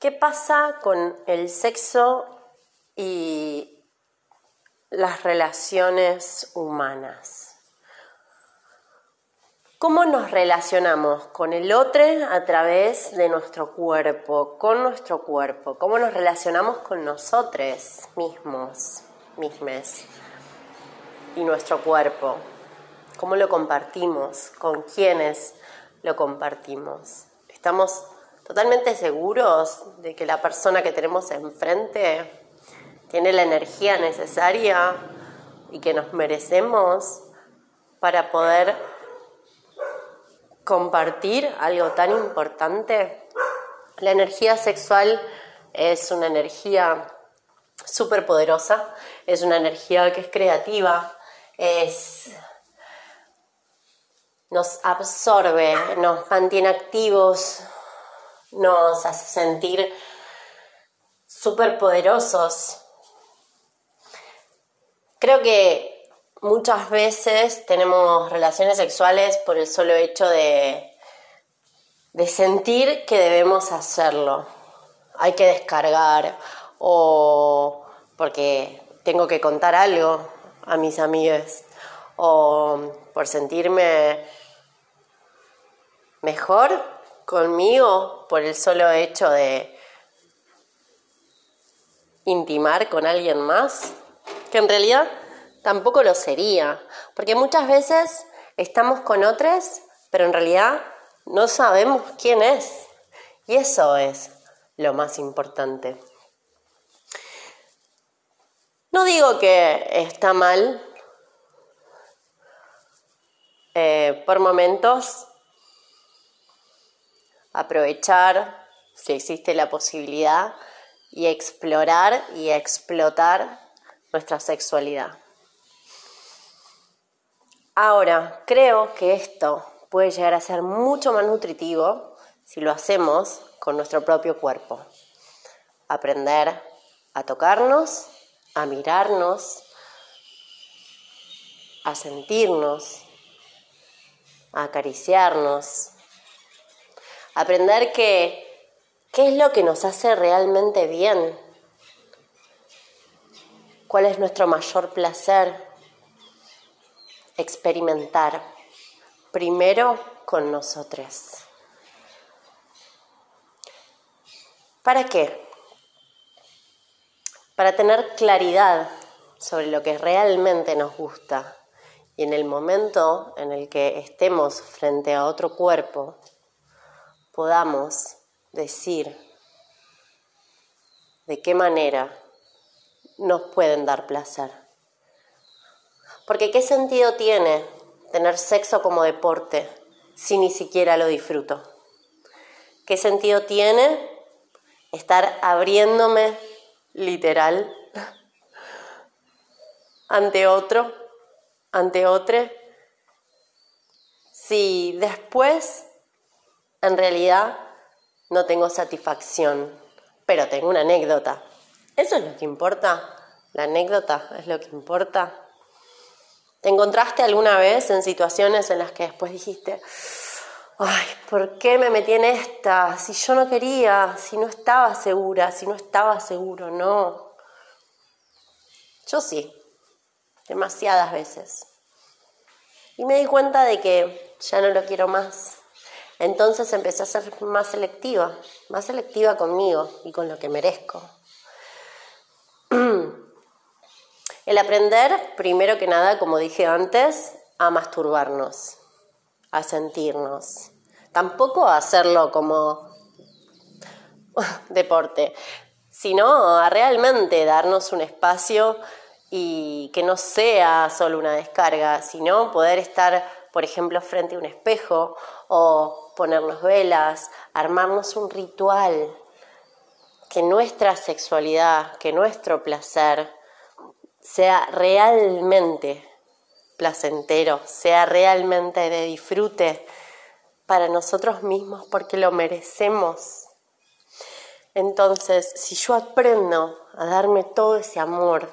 ¿Qué pasa con el sexo y las relaciones humanas? ¿Cómo nos relacionamos con el otro a través de nuestro cuerpo, con nuestro cuerpo? ¿Cómo nos relacionamos con nosotros mismos, mismes y nuestro cuerpo? ¿Cómo lo compartimos? ¿Con quiénes lo compartimos? ¿Estamos totalmente seguros de que la persona que tenemos enfrente tiene la energía necesaria y que nos merecemos para poder compartir algo tan importante. La energía sexual es una energía súper poderosa, es una energía que es creativa, es nos absorbe, nos mantiene activos, nos hace sentir súper poderosos. Creo que muchas veces tenemos relaciones sexuales por el solo hecho de, de sentir que debemos hacerlo. Hay que descargar o porque tengo que contar algo a mis amigos o por sentirme mejor conmigo por el solo hecho de intimar con alguien más, que en realidad tampoco lo sería, porque muchas veces estamos con otros, pero en realidad no sabemos quién es, y eso es lo más importante. No digo que está mal eh, por momentos aprovechar, si existe la posibilidad, y explorar y explotar nuestra sexualidad. Ahora, creo que esto puede llegar a ser mucho más nutritivo si lo hacemos con nuestro propio cuerpo. Aprender a tocarnos, a mirarnos, a sentirnos, a acariciarnos, Aprender que, qué es lo que nos hace realmente bien. ¿Cuál es nuestro mayor placer? Experimentar. Primero con nosotros. ¿Para qué? Para tener claridad sobre lo que realmente nos gusta y en el momento en el que estemos frente a otro cuerpo, podamos decir de qué manera nos pueden dar placer. Porque ¿qué sentido tiene tener sexo como deporte si ni siquiera lo disfruto? ¿Qué sentido tiene estar abriéndome literal ante otro, ante otro, si después en realidad no tengo satisfacción, pero tengo una anécdota. ¿Eso es lo que importa? ¿La anécdota es lo que importa? ¿Te encontraste alguna vez en situaciones en las que después dijiste, ay, ¿por qué me metí en esta? Si yo no quería, si no estaba segura, si no estaba seguro, no. Yo sí, demasiadas veces. Y me di cuenta de que ya no lo quiero más. Entonces empecé a ser más selectiva, más selectiva conmigo y con lo que merezco. El aprender, primero que nada, como dije antes, a masturbarnos, a sentirnos. Tampoco a hacerlo como deporte, sino a realmente darnos un espacio y que no sea solo una descarga, sino poder estar, por ejemplo, frente a un espejo o ponernos velas, armarnos un ritual, que nuestra sexualidad, que nuestro placer sea realmente placentero, sea realmente de disfrute para nosotros mismos porque lo merecemos. Entonces, si yo aprendo a darme todo ese amor,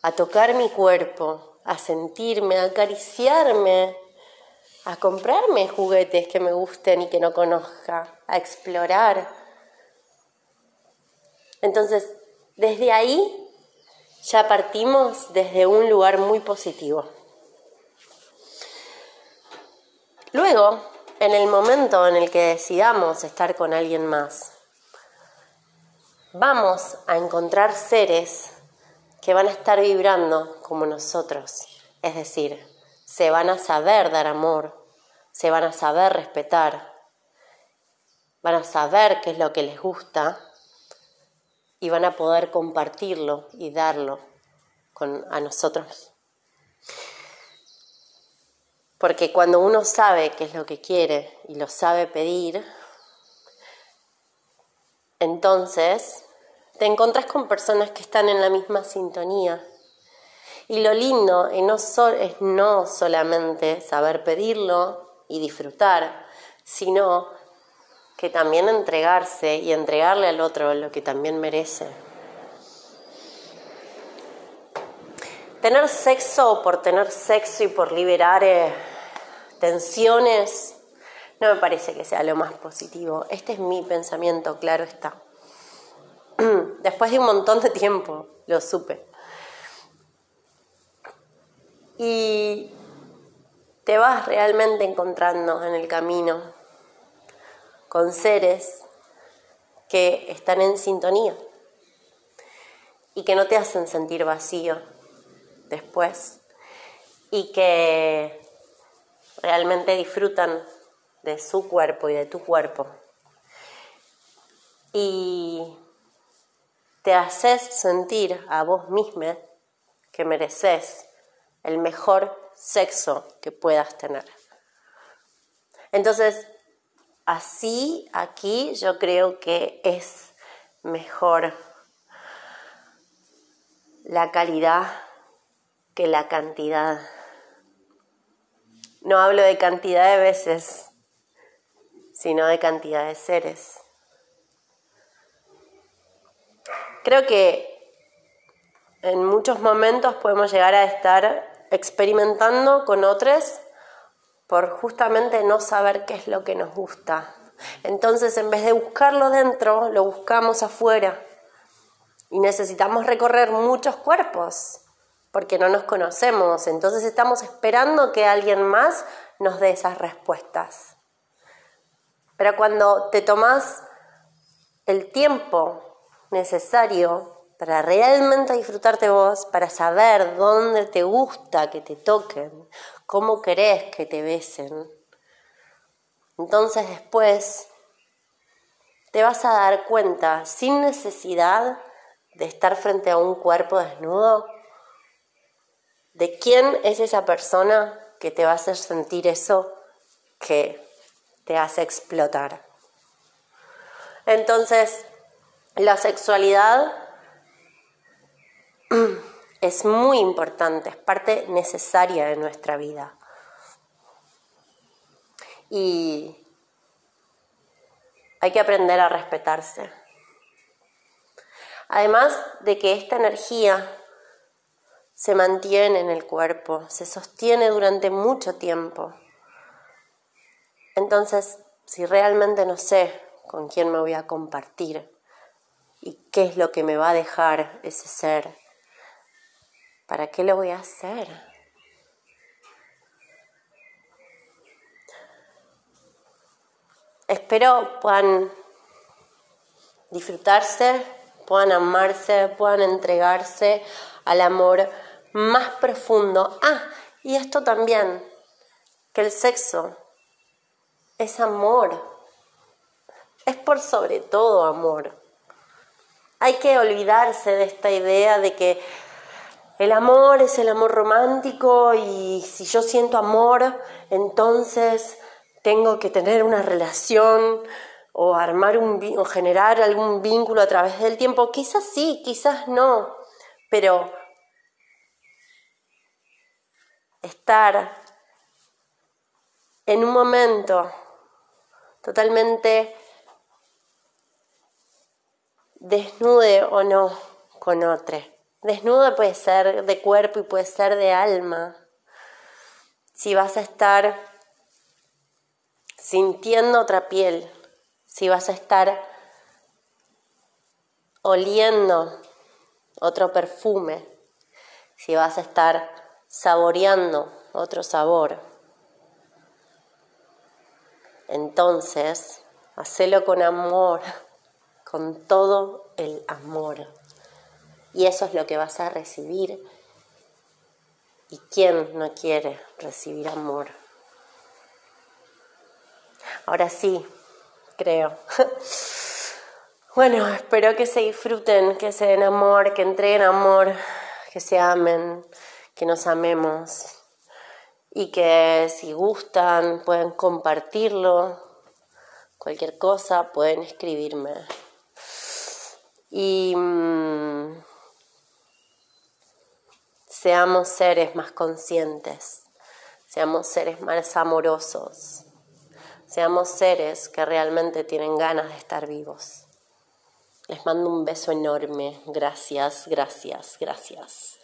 a tocar mi cuerpo, a sentirme, a acariciarme, a comprarme juguetes que me gusten y que no conozca, a explorar, Entonces, desde ahí ya partimos desde un lugar muy positivo. Luego, en el momento en el que decidamos estar con alguien más, vamos a encontrar seres que van a estar vibrando como nosotros, es decir, se van a saber dar amor, se van a saber respetar, van a saber qué es lo que les gusta y van a poder compartirlo y darlo con, a nosotros. Porque cuando uno sabe qué es lo que quiere y lo sabe pedir, entonces te encontrás con personas que están en la misma sintonía. Y lo lindo es no, solamente saber pedirlo y disfrutar, sino que también entregarse y entregarle al otro lo que también merece. Tener sexo por tener sexo y por liberar eh, tensiones no me parece que sea lo más positivo. Este es mi pensamiento, claro está. Después de un montón de tiempo lo supe. Y te vas realmente encontrando en el camino con seres que están en sintonía y que no te hacen sentir vacío después y que realmente disfrutan de su cuerpo y de tu cuerpo. Y te haces sentir a vos misma que mereces el mejor sexo que puedas tener. Entonces, Así, aquí yo creo que es mejor la calidad que la cantidad. No hablo de cantidad de veces, sino de cantidad de seres. Creo que en muchos momentos podemos llegar a estar experimentando con otros por justamente no saber qué es lo que nos gusta. Entonces, en vez de buscarlo dentro, lo buscamos afuera. Y necesitamos recorrer muchos cuerpos, porque no nos conocemos. Entonces estamos esperando que alguien más nos dé esas respuestas. Pero cuando te tomas el tiempo necesario para realmente disfrutarte vos, para saber dónde te gusta que te toquen, cómo querés que te besen. Entonces después te vas a dar cuenta, sin necesidad de estar frente a un cuerpo desnudo, de quién es esa persona que te va a hacer sentir eso que te hace explotar. Entonces, la sexualidad es muy importante, es parte necesaria de nuestra vida. Y hay que aprender a respetarse. Además de que esta energía se mantiene en el cuerpo, se sostiene durante mucho tiempo. Entonces, si realmente no sé con quién me voy a compartir y qué es lo que me va a dejar ese ser, ¿Para qué lo voy a hacer? Espero puedan disfrutarse, puedan amarse, puedan entregarse al amor más profundo. Ah, y esto también, que el sexo es amor, es por sobre todo amor. Hay que olvidarse de esta idea de que el amor es el amor romántico y si yo siento amor, entonces tengo que tener una relación o armar un o generar algún vínculo a través del tiempo. Quizás sí, quizás no, pero estar en un momento totalmente desnude o no con otro Desnudo puede ser de cuerpo y puede ser de alma. Si vas a estar sintiendo otra piel, si vas a estar oliendo otro perfume, si vas a estar saboreando otro sabor, entonces hacelo con amor, con todo el amor. Y eso es lo que vas a recibir. ¿Y quién no quiere recibir amor? Ahora sí, creo. Bueno, espero que se disfruten, que se den amor, que entreguen amor, que se amen, que nos amemos y que si gustan pueden compartirlo, cualquier cosa pueden escribirme. Y mm, seamos seres más conscientes, seamos seres más amorosos, seamos seres que realmente tienen ganas de estar vivos. Les mando un beso enorme. Gracias, gracias, gracias.